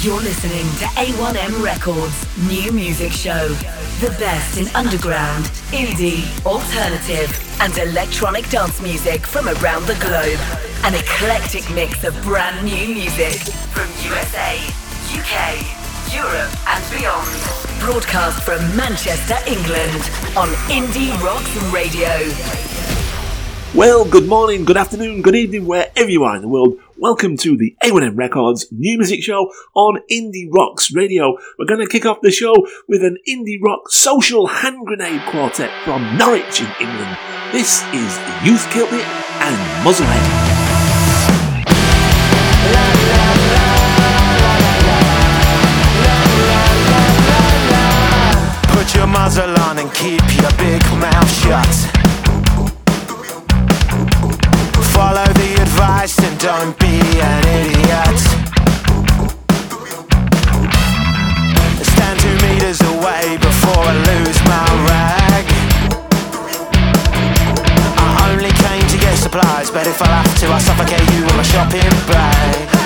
You're listening to A1M Records New Music Show. The best in underground, indie, alternative, and electronic dance music from around the globe. An eclectic mix of brand new music from USA, UK, Europe, and beyond. Broadcast from Manchester, England on Indie Rocks Radio. Well, good morning, good afternoon, good evening, wherever you are in the world. Welcome to the A1M Records new music show on Indie Rocks Radio. We're going to kick off the show with an indie rock social hand grenade quartet from Norwich in England. This is Youth Killed It and Muzzlehead. Put your muzzle on and keep your big mouth shut. Follow advice and don't be an idiot. Stand two meters away before I lose my rag. I only came to get supplies, but if I have to, I'll suffocate you with my shopping bag.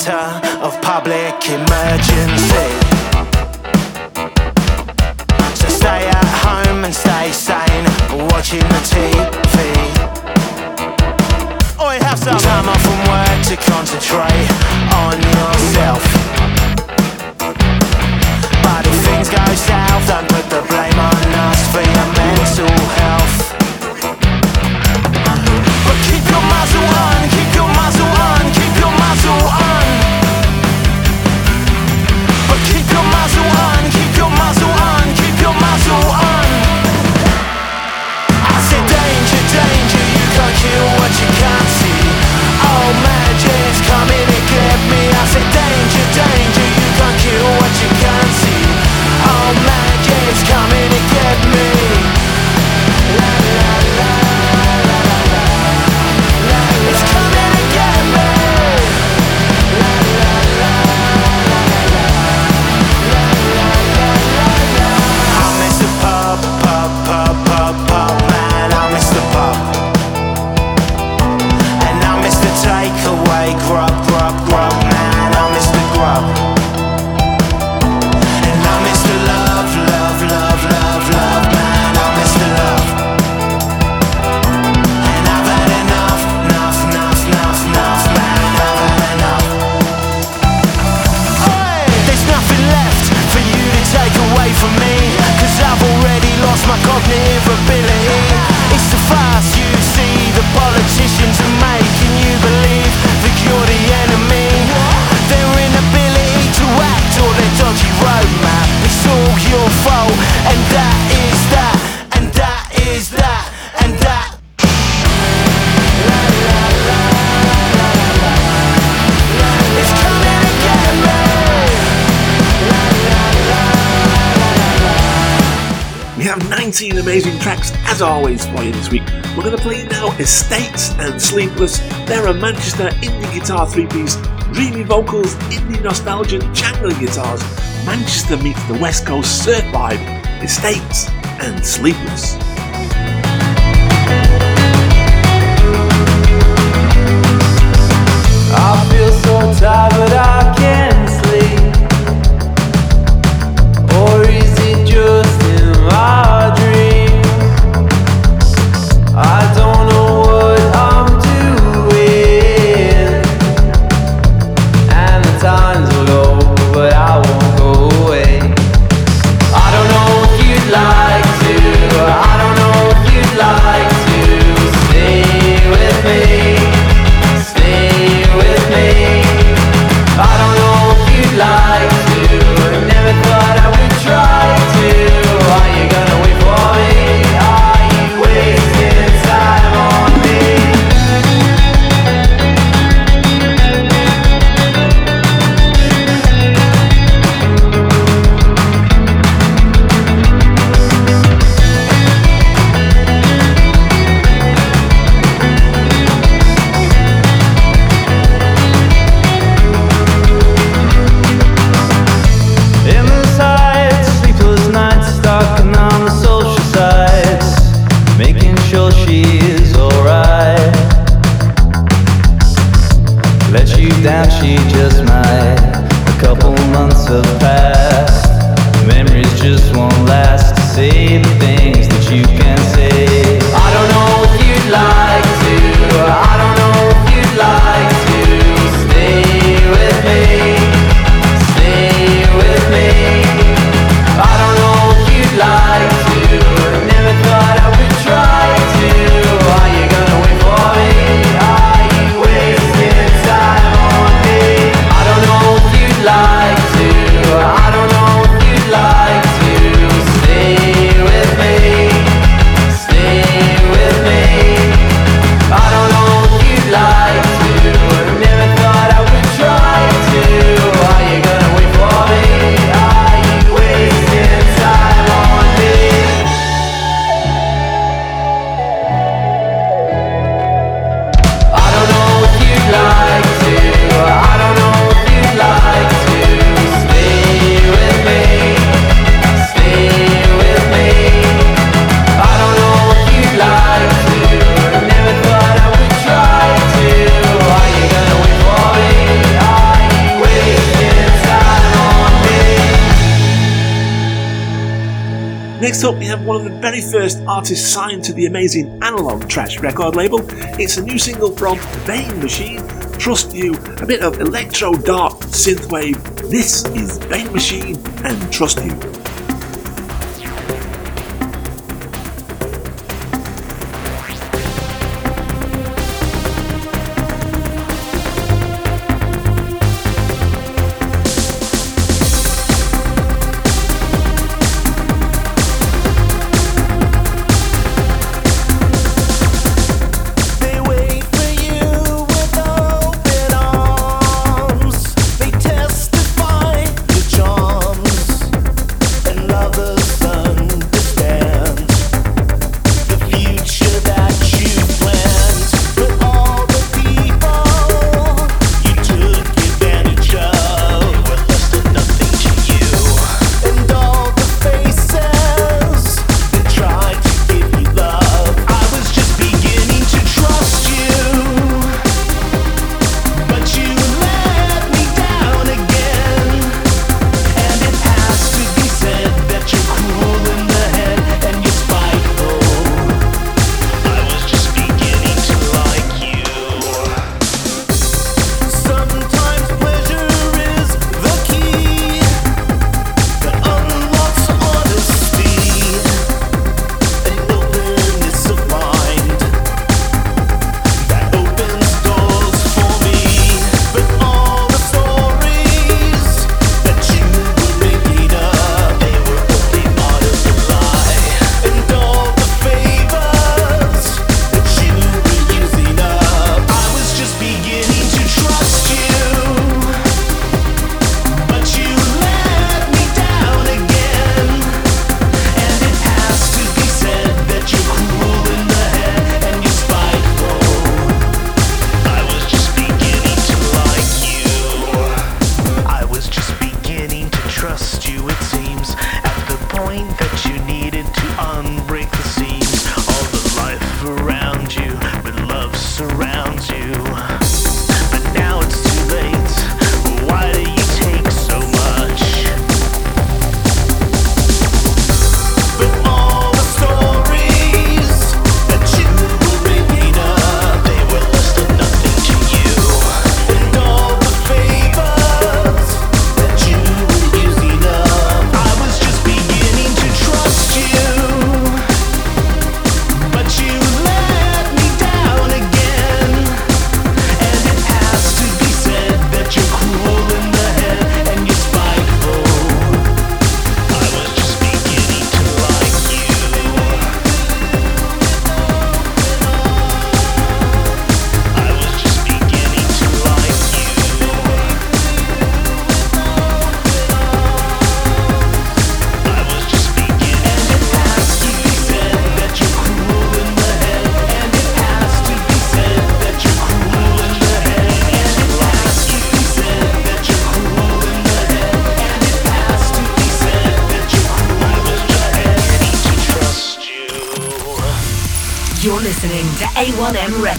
Matter of public emergency. So stay at home and stay sane, watching the TV. Or have some time off from work to concentrate on yourself. But if things go south, don't put the week. We're going to play now Estates and Sleepless. They're a Manchester indie guitar three piece, dreamy vocals, indie nostalgia, jangly guitars. Manchester meets the West Coast surf vibe. Estates and Sleepless. Next up, we have one of the very first artists signed to the amazing Analog Trash record label. It's a new single from Vain Machine, Trust You, a bit of electro dark synthwave. This is Vain Machine and Trust You.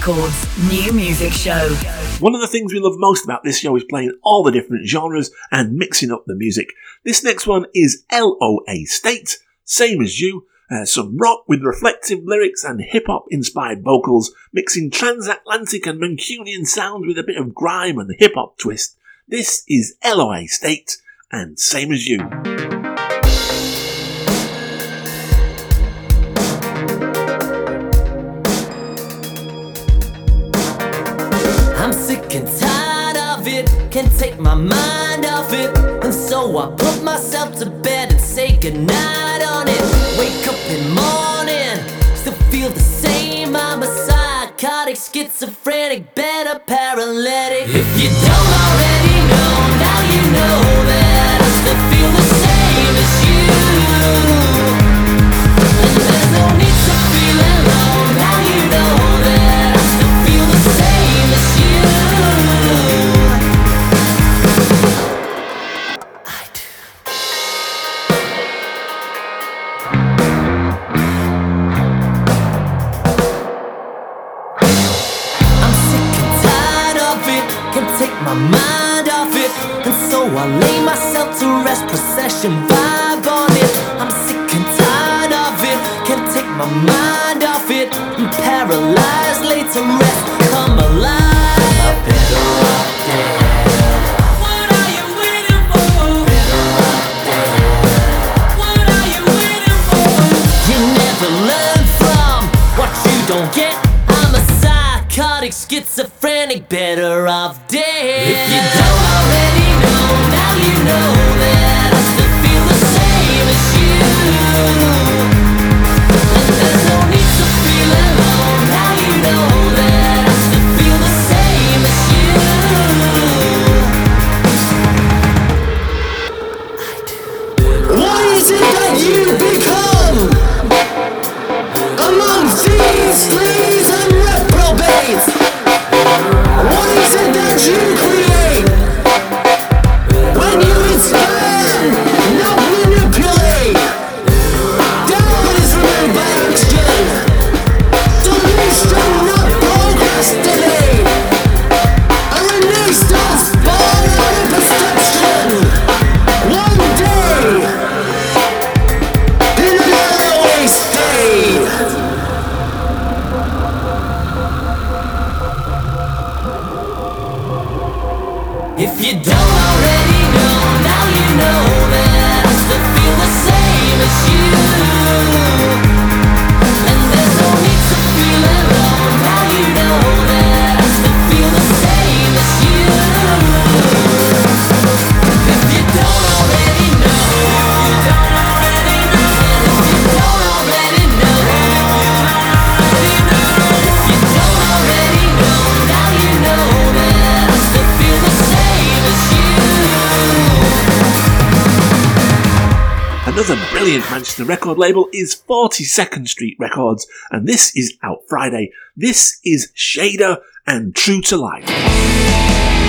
Records New Music Show. One of the things we love most about this show is playing all the different genres and mixing up the music. This next one is LOA State, same as you, uh, some rock with reflective lyrics and hip hop inspired vocals, mixing transatlantic and Mancunian sound with a bit of grime and hip hop twist. This is LOA State and Same as You. It, can't take my mind off it. And so I put myself to bed and say goodnight on it. Wake up in the morning, still feel the same. I'm a psychotic, schizophrenic, better paralytic. If you don't already know, now you know that I still feel the same I lay myself to rest, procession vibe on it. I'm sick and tired of it, can't take my mind off it. I'm paralyzed, laid to rest, come alive. Better off dead. What are you waiting for? Better off dead. What are you waiting for? You never learn from what you don't get. I'm a psychotic, schizophrenic, better off dead. Know record label is 42nd Street Records, and this is out Friday. This is Shader and True to Life.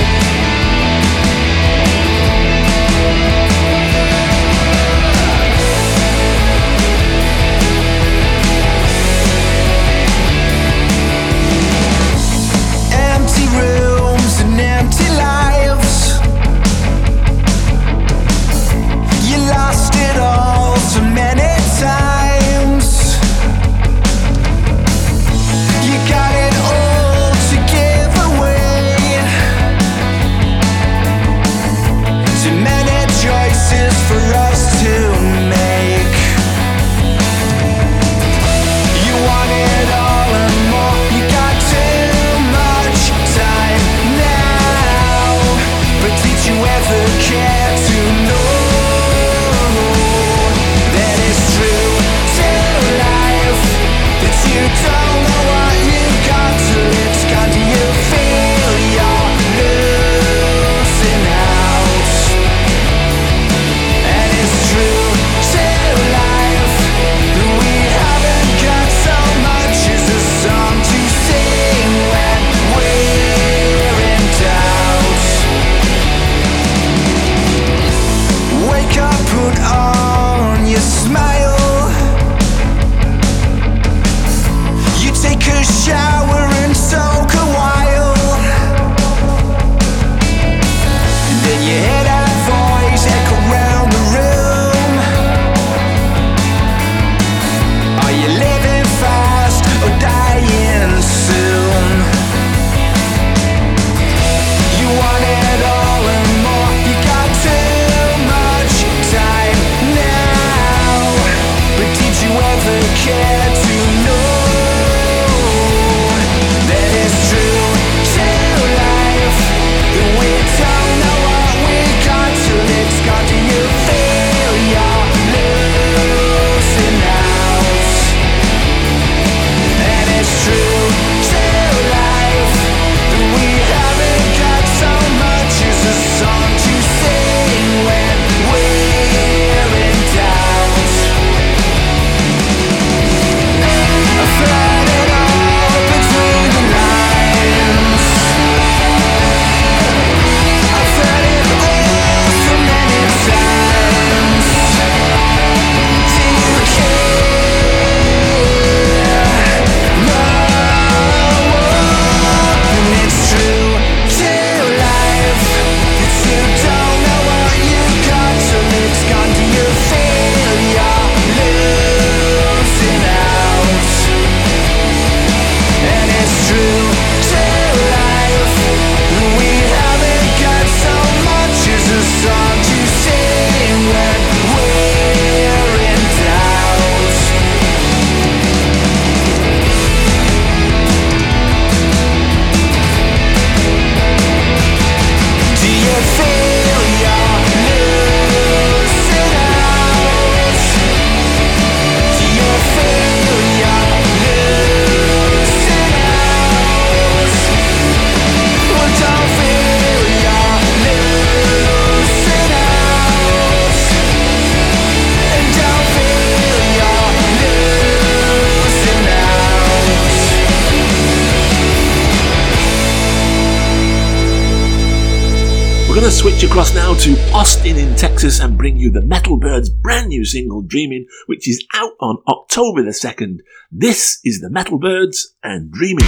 Austin in Texas and bring you the Metal Byrds' brand new single Dreaming, which is out on October the 2nd. This is the Metal Byrds and Dreaming.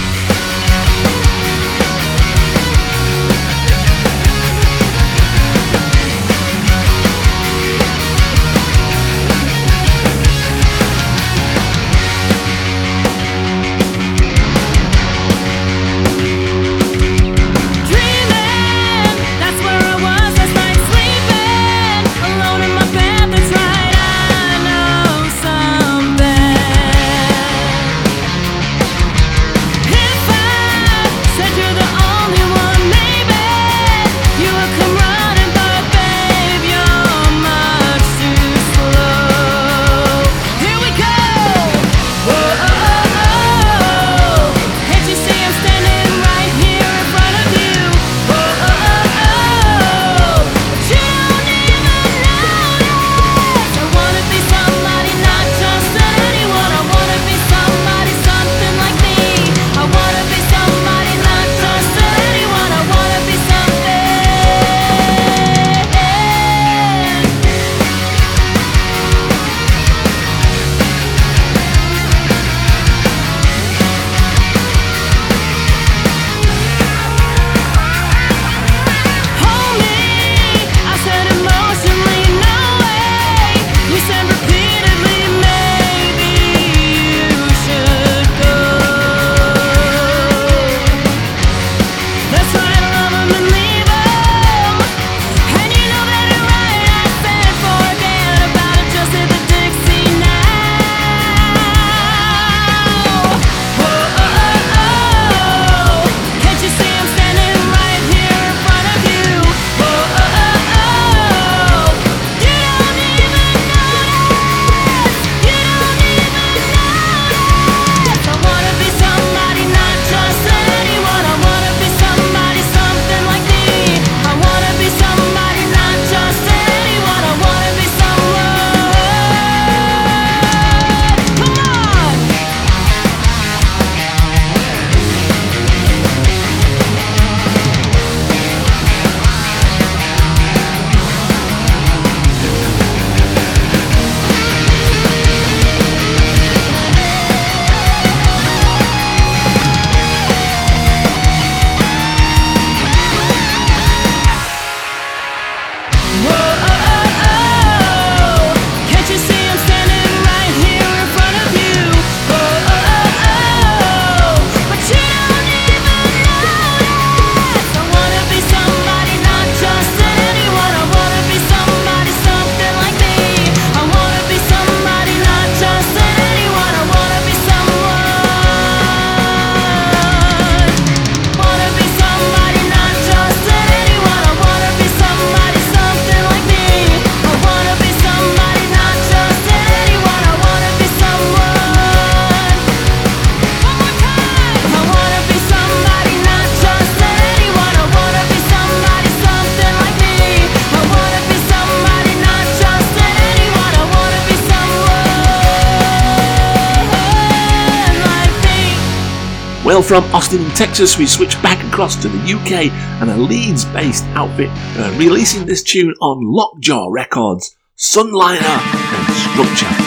From Austin in Texas, we switch back across to the UK and a Leeds based outfit uh, releasing this tune on Lockjaw Records, Sunliner and Structure.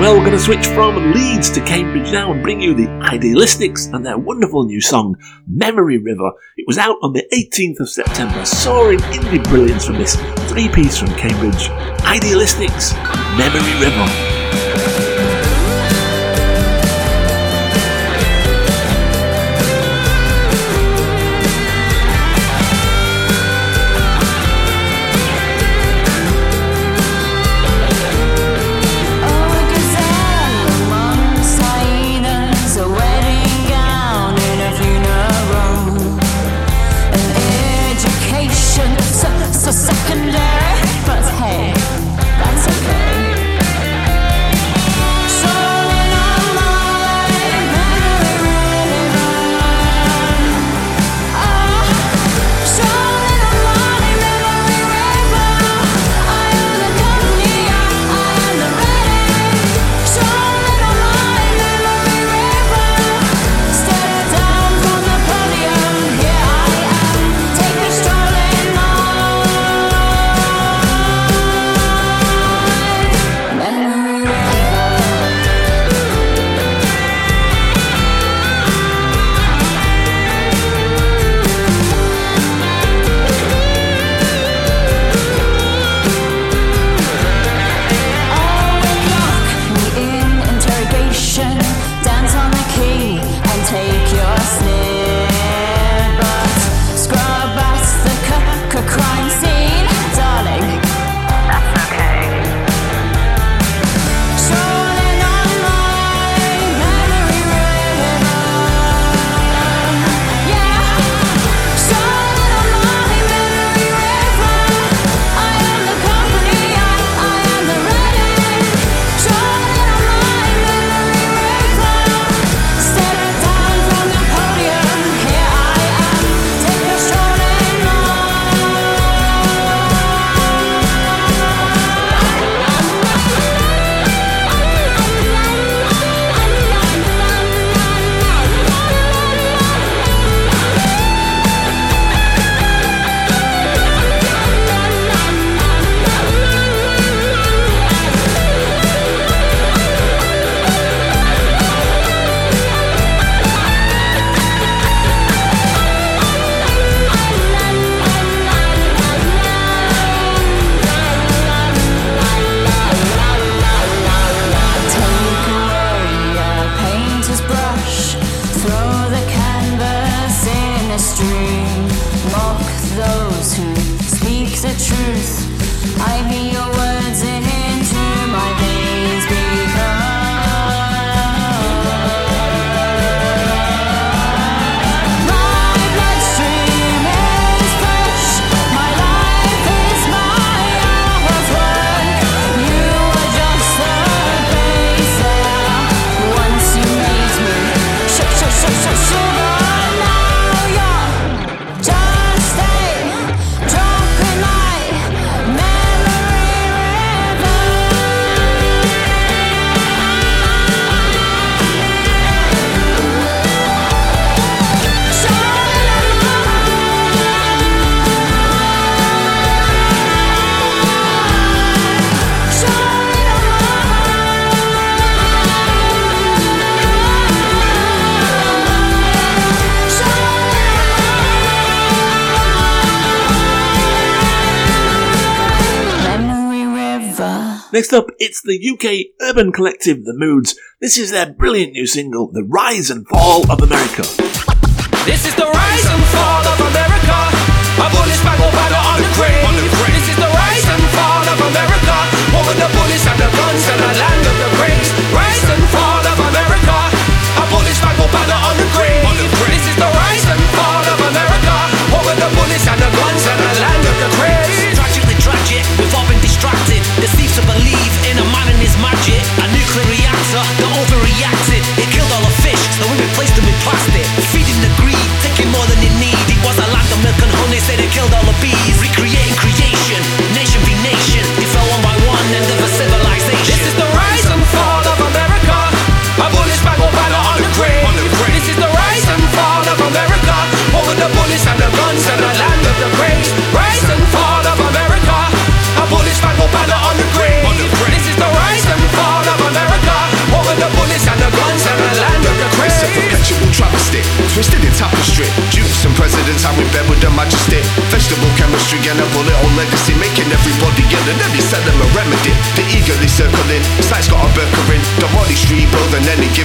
Well, we're going to switch from Leeds to Cambridge now and bring you the Idealistics and their wonderful new song, Memory River. It was out on the 18th of September, soaring indie brilliance from this three piece from Cambridge. Idealistics, Memory River. It's the UK urban collective The Moods. This is their brilliant new single, The Rise and Fall of America. This is the rise and fall of America.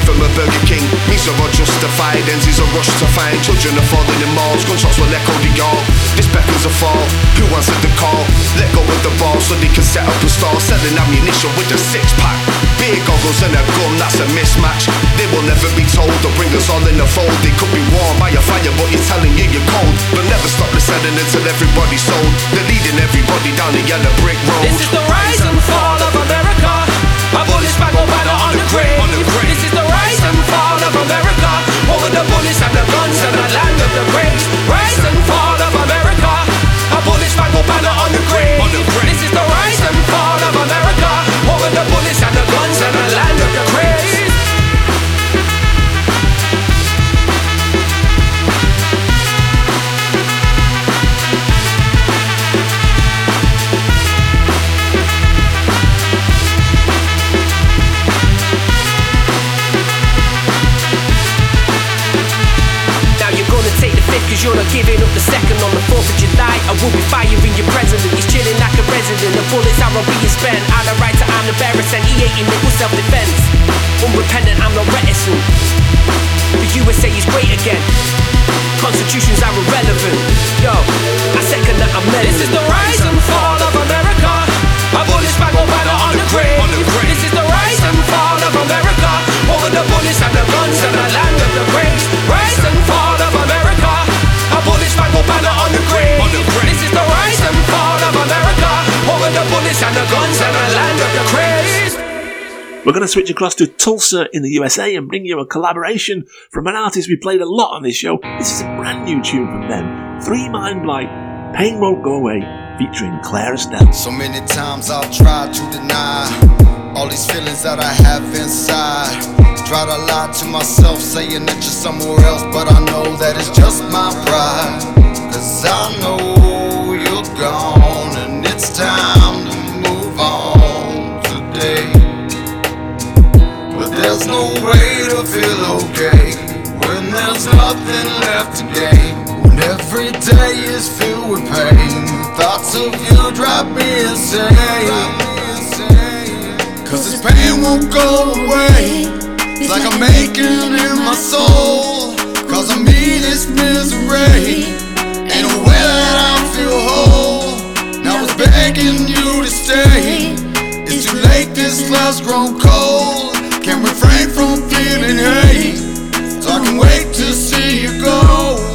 And then they give them a Burger King. Means are all justified, ends is a rush to find. Children are falling in malls, gunshots will echo the yard. This beckons a fall, who answered the call? Let go of the ball so they can set up a stall. Selling ammunition with a six pack. Beer goggles and a gun, that's a mismatch. They will never be told, they'll bring us all in the fold. They could be warm by a fire, but you're telling you you're cold. But never stop the selling until everybody's sold. They're leading everybody down the yellow brick road. This is the rise and fall of America. A bullets over the on the grave. This is the rise and fall of America. Over the bullets and the guns and the land of the great. Rise and fall of America. A bullets bang over the on the grave. Cause you're not giving up the second on the 4th of July. I will be firing your president. He's chilling like a resident. The bullets are being spent. I the right to arm the barracks and he ain't in with self-defense. Unrepentant, I'm not reticent. The USA is great again. Constitutions are irrelevant. Yo, I second that I'm This is the rise and fall of America. A bullets bang over the on the grave. This is the rise and fall of America. Over the bullets and the guns and the land of the great. The bullets and the guns and the land of the craze. We're going to switch across to Tulsa in the USA and bring you a collaboration from an artist we played a lot on this show. This is a brand new tune from them Three Mind Blight, Pain Won't Go Away, featuring Claire Estelle. So many times I've tried to deny all these feelings that I have inside. Tried to lie to myself, saying that you're somewhere else, but I know that it's just my pride. Cause I know you're gone, and it's time there's no way to feel okay when there's nothing left to gain. When every day is filled with pain, thoughts of you drive me insane. Cause this pain won't go away. It's like I'm making in my soul. Cause I meet this misery. Ain't a way that I feel whole. Now it's begging you to stay. It's too late, this love's grown cold. Refrain from feeling hate. So I can wait to see you go.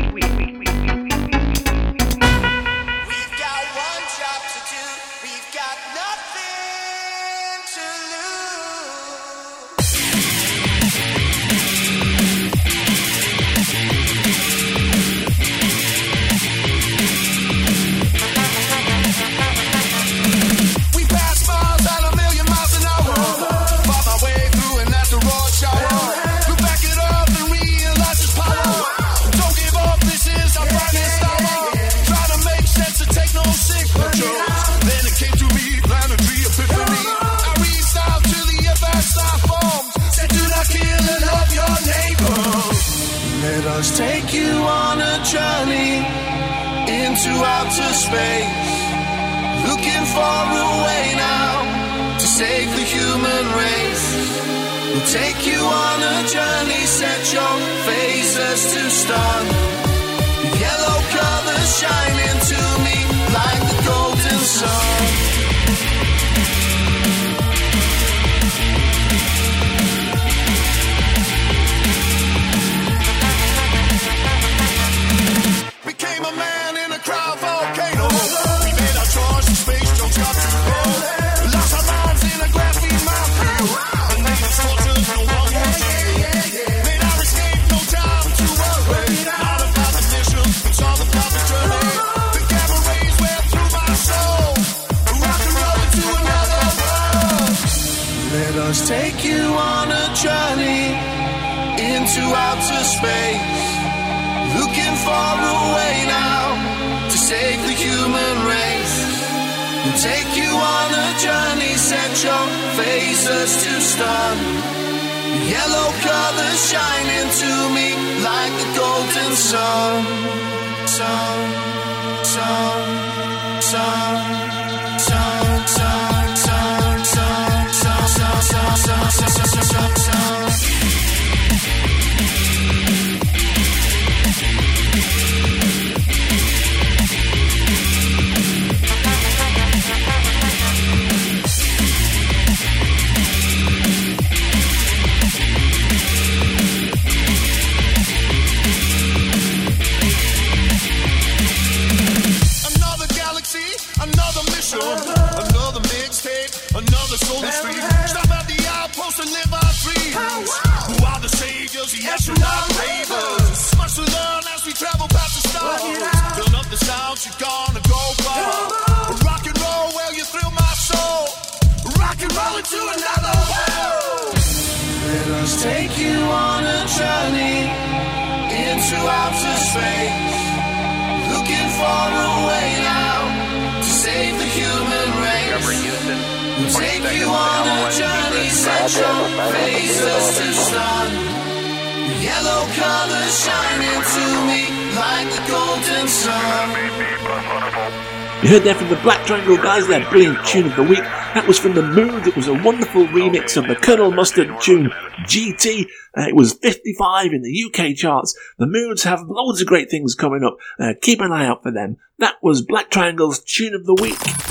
You heard that from the Black Triangle guys, their brilliant tune of the week. That was from the Mood. It was a wonderful remix of the Colonel Mustard tune GT. Uh, it was 55 in the UK charts. The Moods have loads of great things coming up. Uh, keep an eye out for them. That was Black Triangle's tune of the week.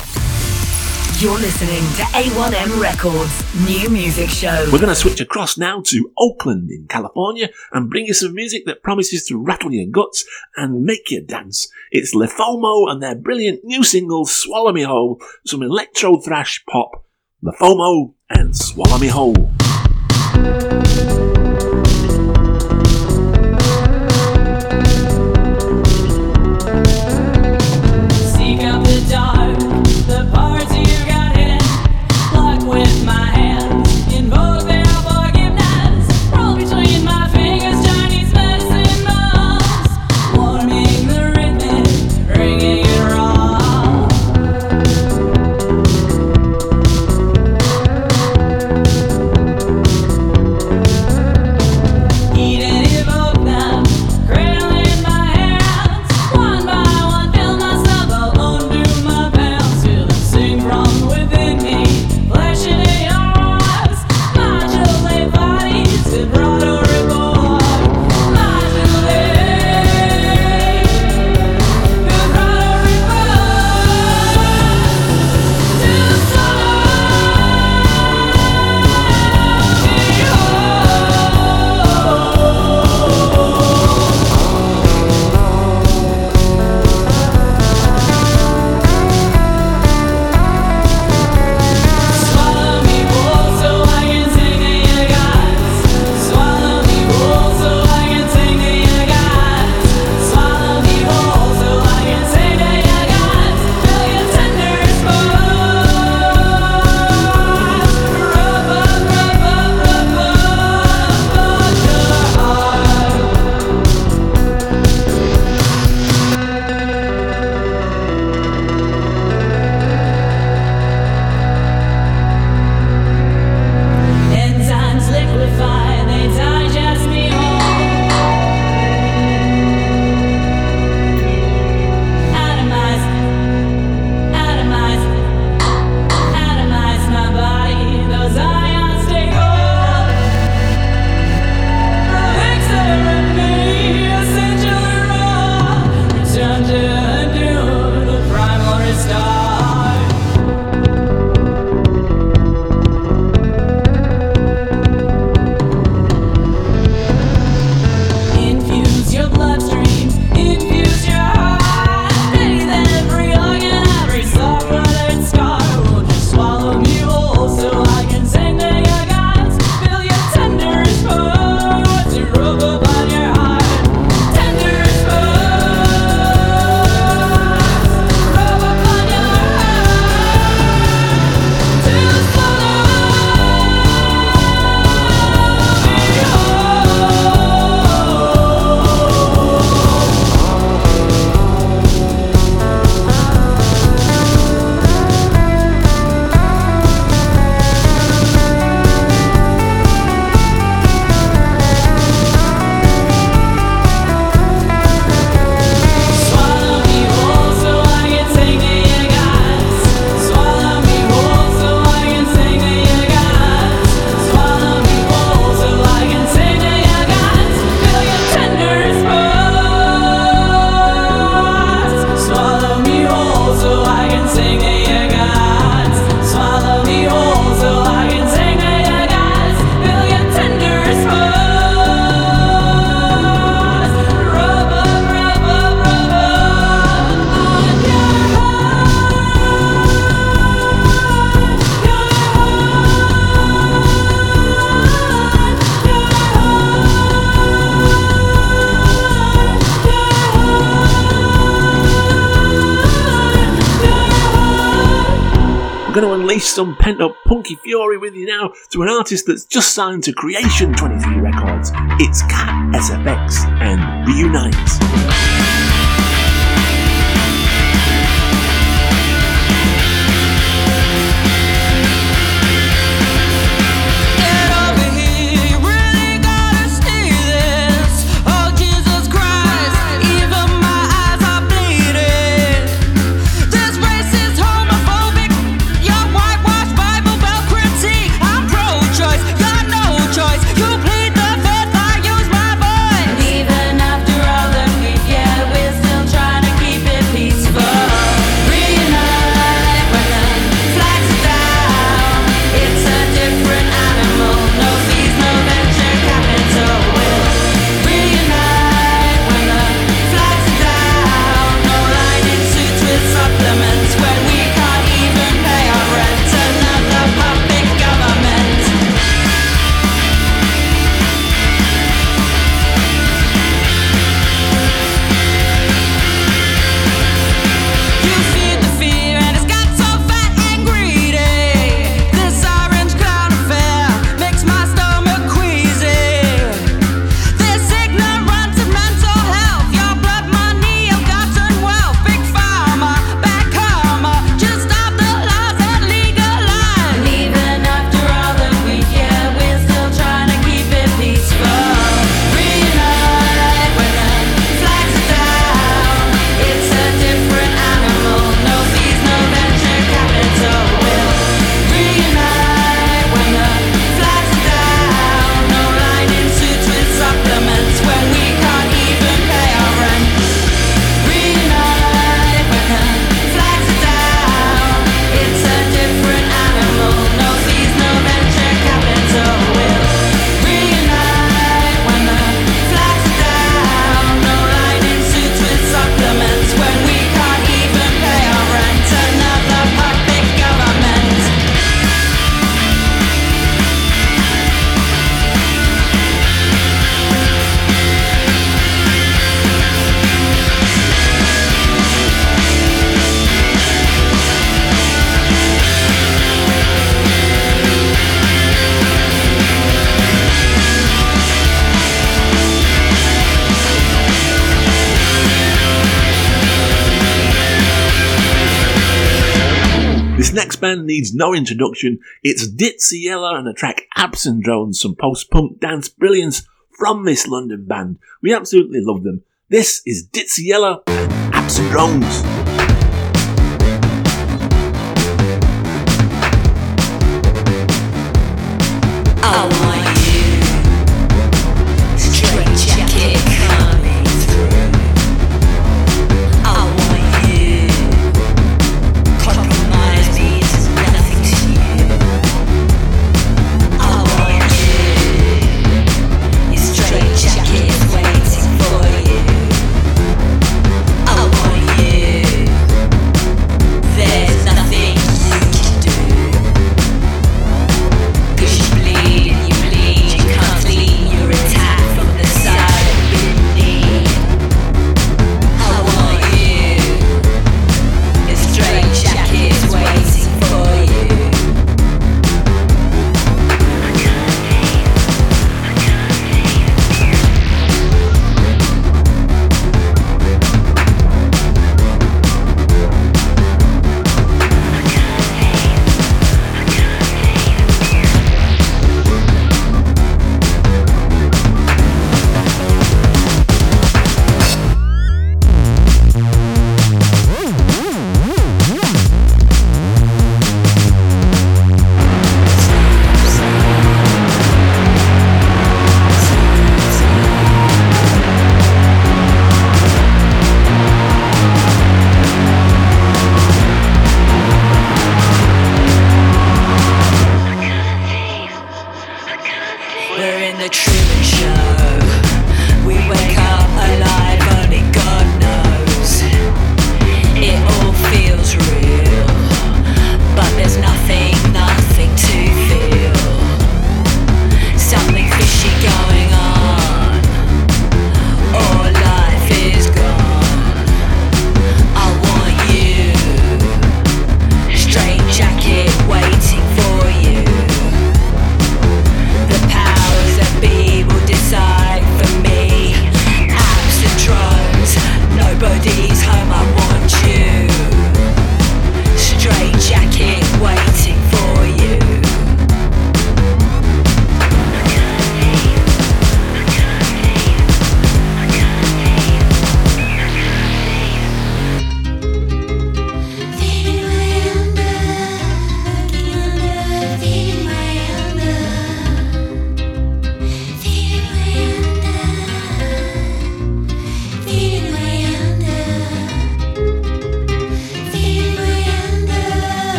You're listening to A1M Records new music show. We're going to switch across now to Oakland in California and bring you some music that promises to rattle your guts and make you dance. It's Le Fomo and their brilliant new single Swallow Me Whole, some electro thrash pop. Le Fomo and Swallow Me Whole. release some pent up punky fury with you now to an artist that's just signed to Creation 23 Records. It's Cat SFX and Reunite. needs no introduction. It's Ditsea Yella and the track Apps and Drones, some post punk dance brilliance from this London band. We absolutely love them. This is Ditsea Yella and Apps and Drones.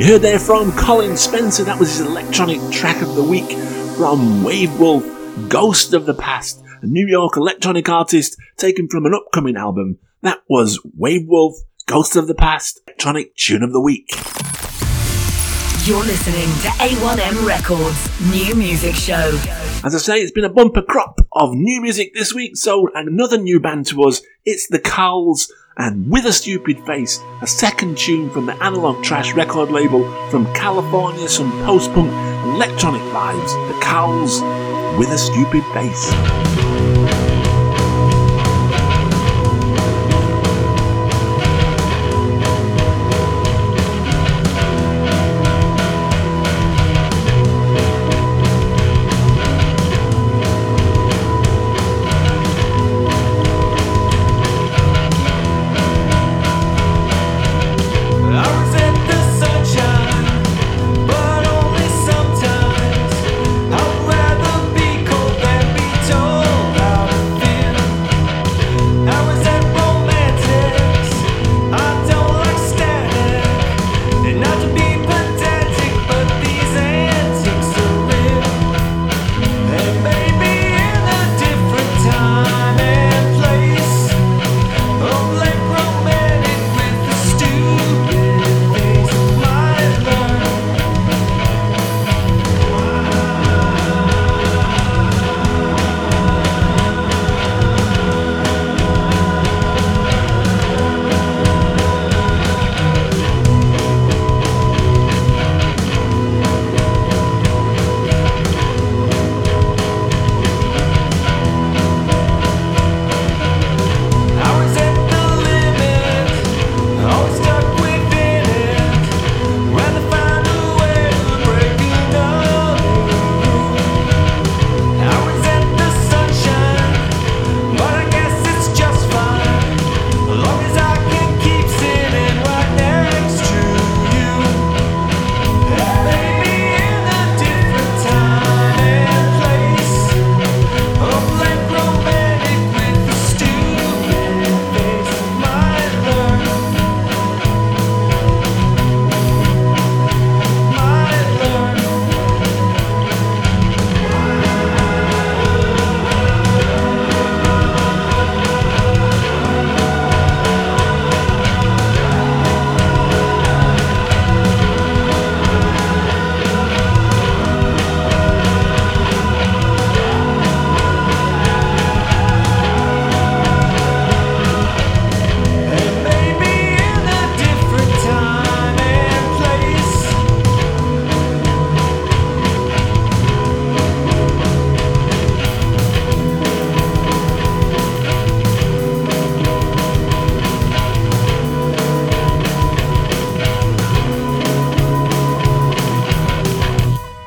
You heard there from Colin Spencer, that was his electronic track of the week from Wavewolf, Ghost of the Past, a New York electronic artist taken from an upcoming album. That was Wavewolf, Ghost of the Past, electronic tune of the week. You're listening to A1M Records New Music Show. As I say, it's been a bumper crop of new music this week, so another new band to us. It's the Cowls and With a Stupid Face, a second tune from the Analog Trash record label from California, some post punk electronic vibes. The Cowls with a Stupid Face.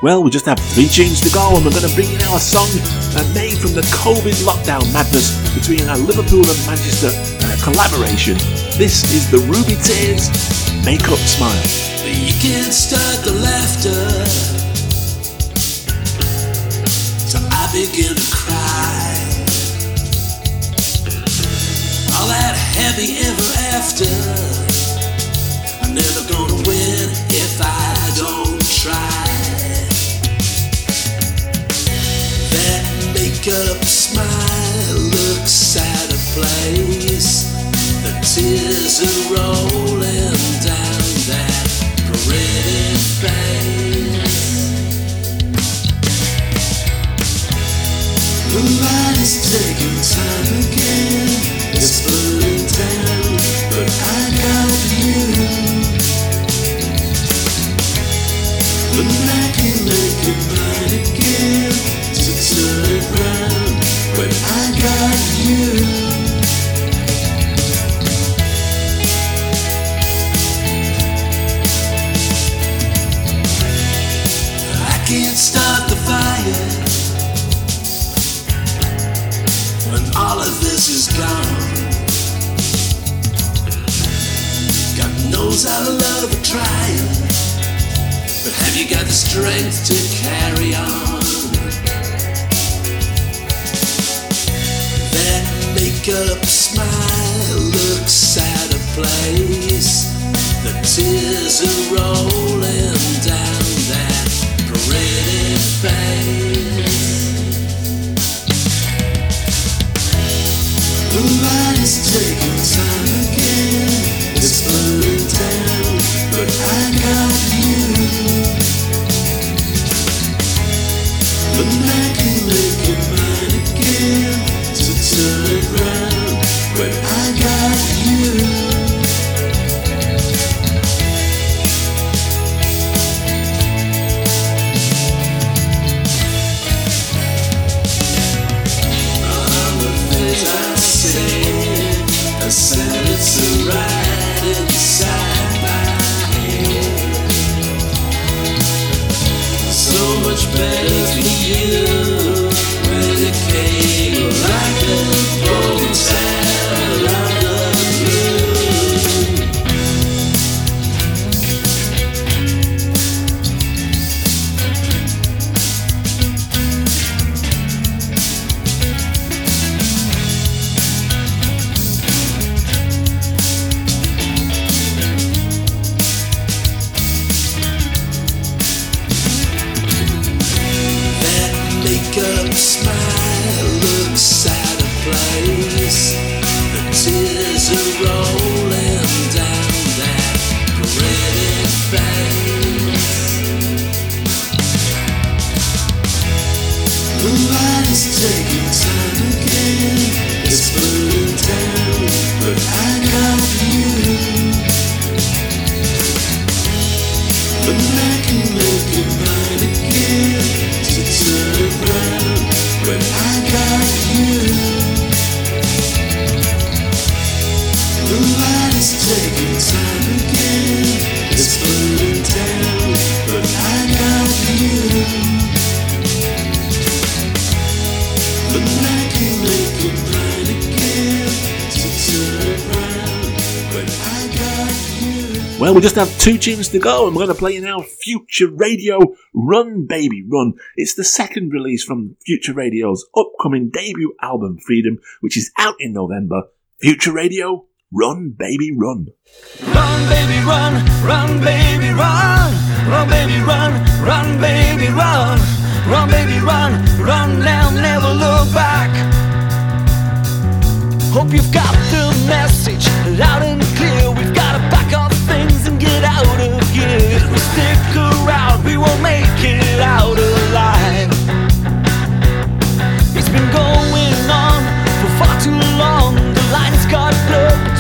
Well, we just have three tunes to go, and we're going to bring in our song uh, made from the COVID lockdown madness between our Liverpool and Manchester uh, collaboration. This is the Ruby Tears Make Up Smile. You can't start the laughter. So I begin to cry. All that ever after. Makeup smile looks out of place. The tears are rolling down that pretty face. The light is taking time smile looks out of place. The tears are rolling we just have two tunes to go, and we're going to play you now Future Radio Run Baby Run. It's the second release from Future Radio's upcoming debut album Freedom, which is out in November. Future Radio Run Baby Run. Run, baby, run, run, baby, run. Run, baby, run, run, baby, run. Run, baby, run, run now, never look back. Hope you've got the message loud and clear. We've get out of here. If we stick around, we won't make it out alive. It's been going on for far too long. The lines got blurred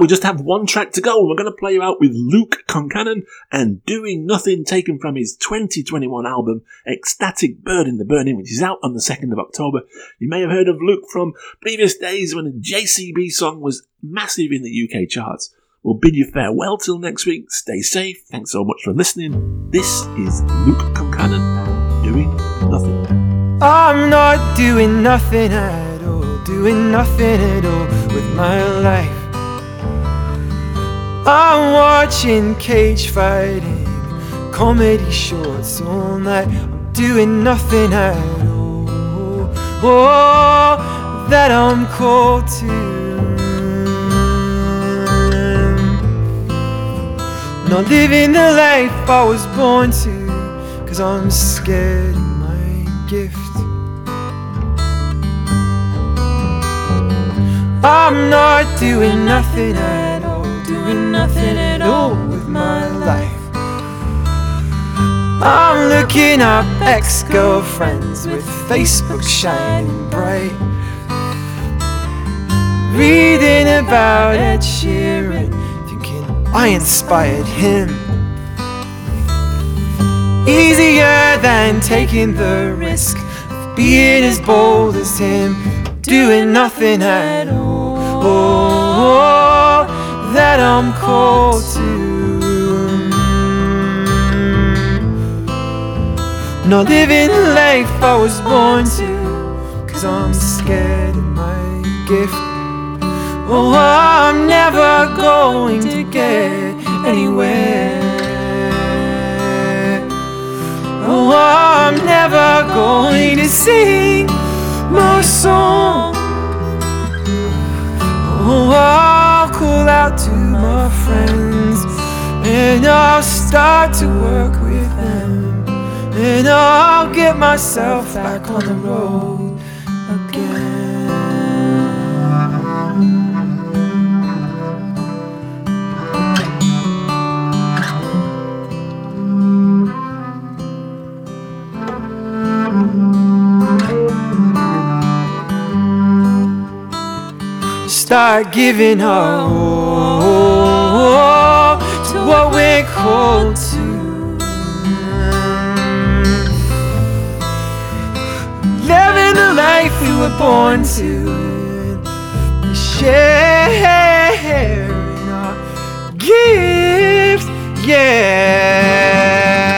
We just have one track to go. and We're going to play you out with Luke Concannon and Doing Nothing, taken from his 2021 album Ecstatic Bird in the Burning, which is out on the 2nd of October. You may have heard of Luke from previous days when a JCB song was massive in the UK charts. We'll bid you farewell till next week. Stay safe. Thanks so much for listening. This is Luke Concannon doing nothing. I'm not doing nothing at all, doing nothing at all with my life. I'm watching cage fighting, comedy shorts all night. I'm doing nothing at all. Oh, that I'm called to. Not living the life I was born to, cause I'm scared of my gift. I'm not doing nothing at all, nothing at all with my life. I'm looking up ex girlfriends with Facebook shining bright. Reading about Ed Sheeran, thinking I inspired him. Easier than taking the risk of being as bold as him, doing nothing at all. That I'm called to. Not living the life I was born to, cause I'm scared of my gift. Oh, I'm never going to get anywhere. Oh, I'm never going to sing my song. Oh, I'll call out to my friends and I'll start to work with them. And I'll get myself back on the road Start giving our all to what we're called to. Living the life we were born to. Sharing our gifts, yeah.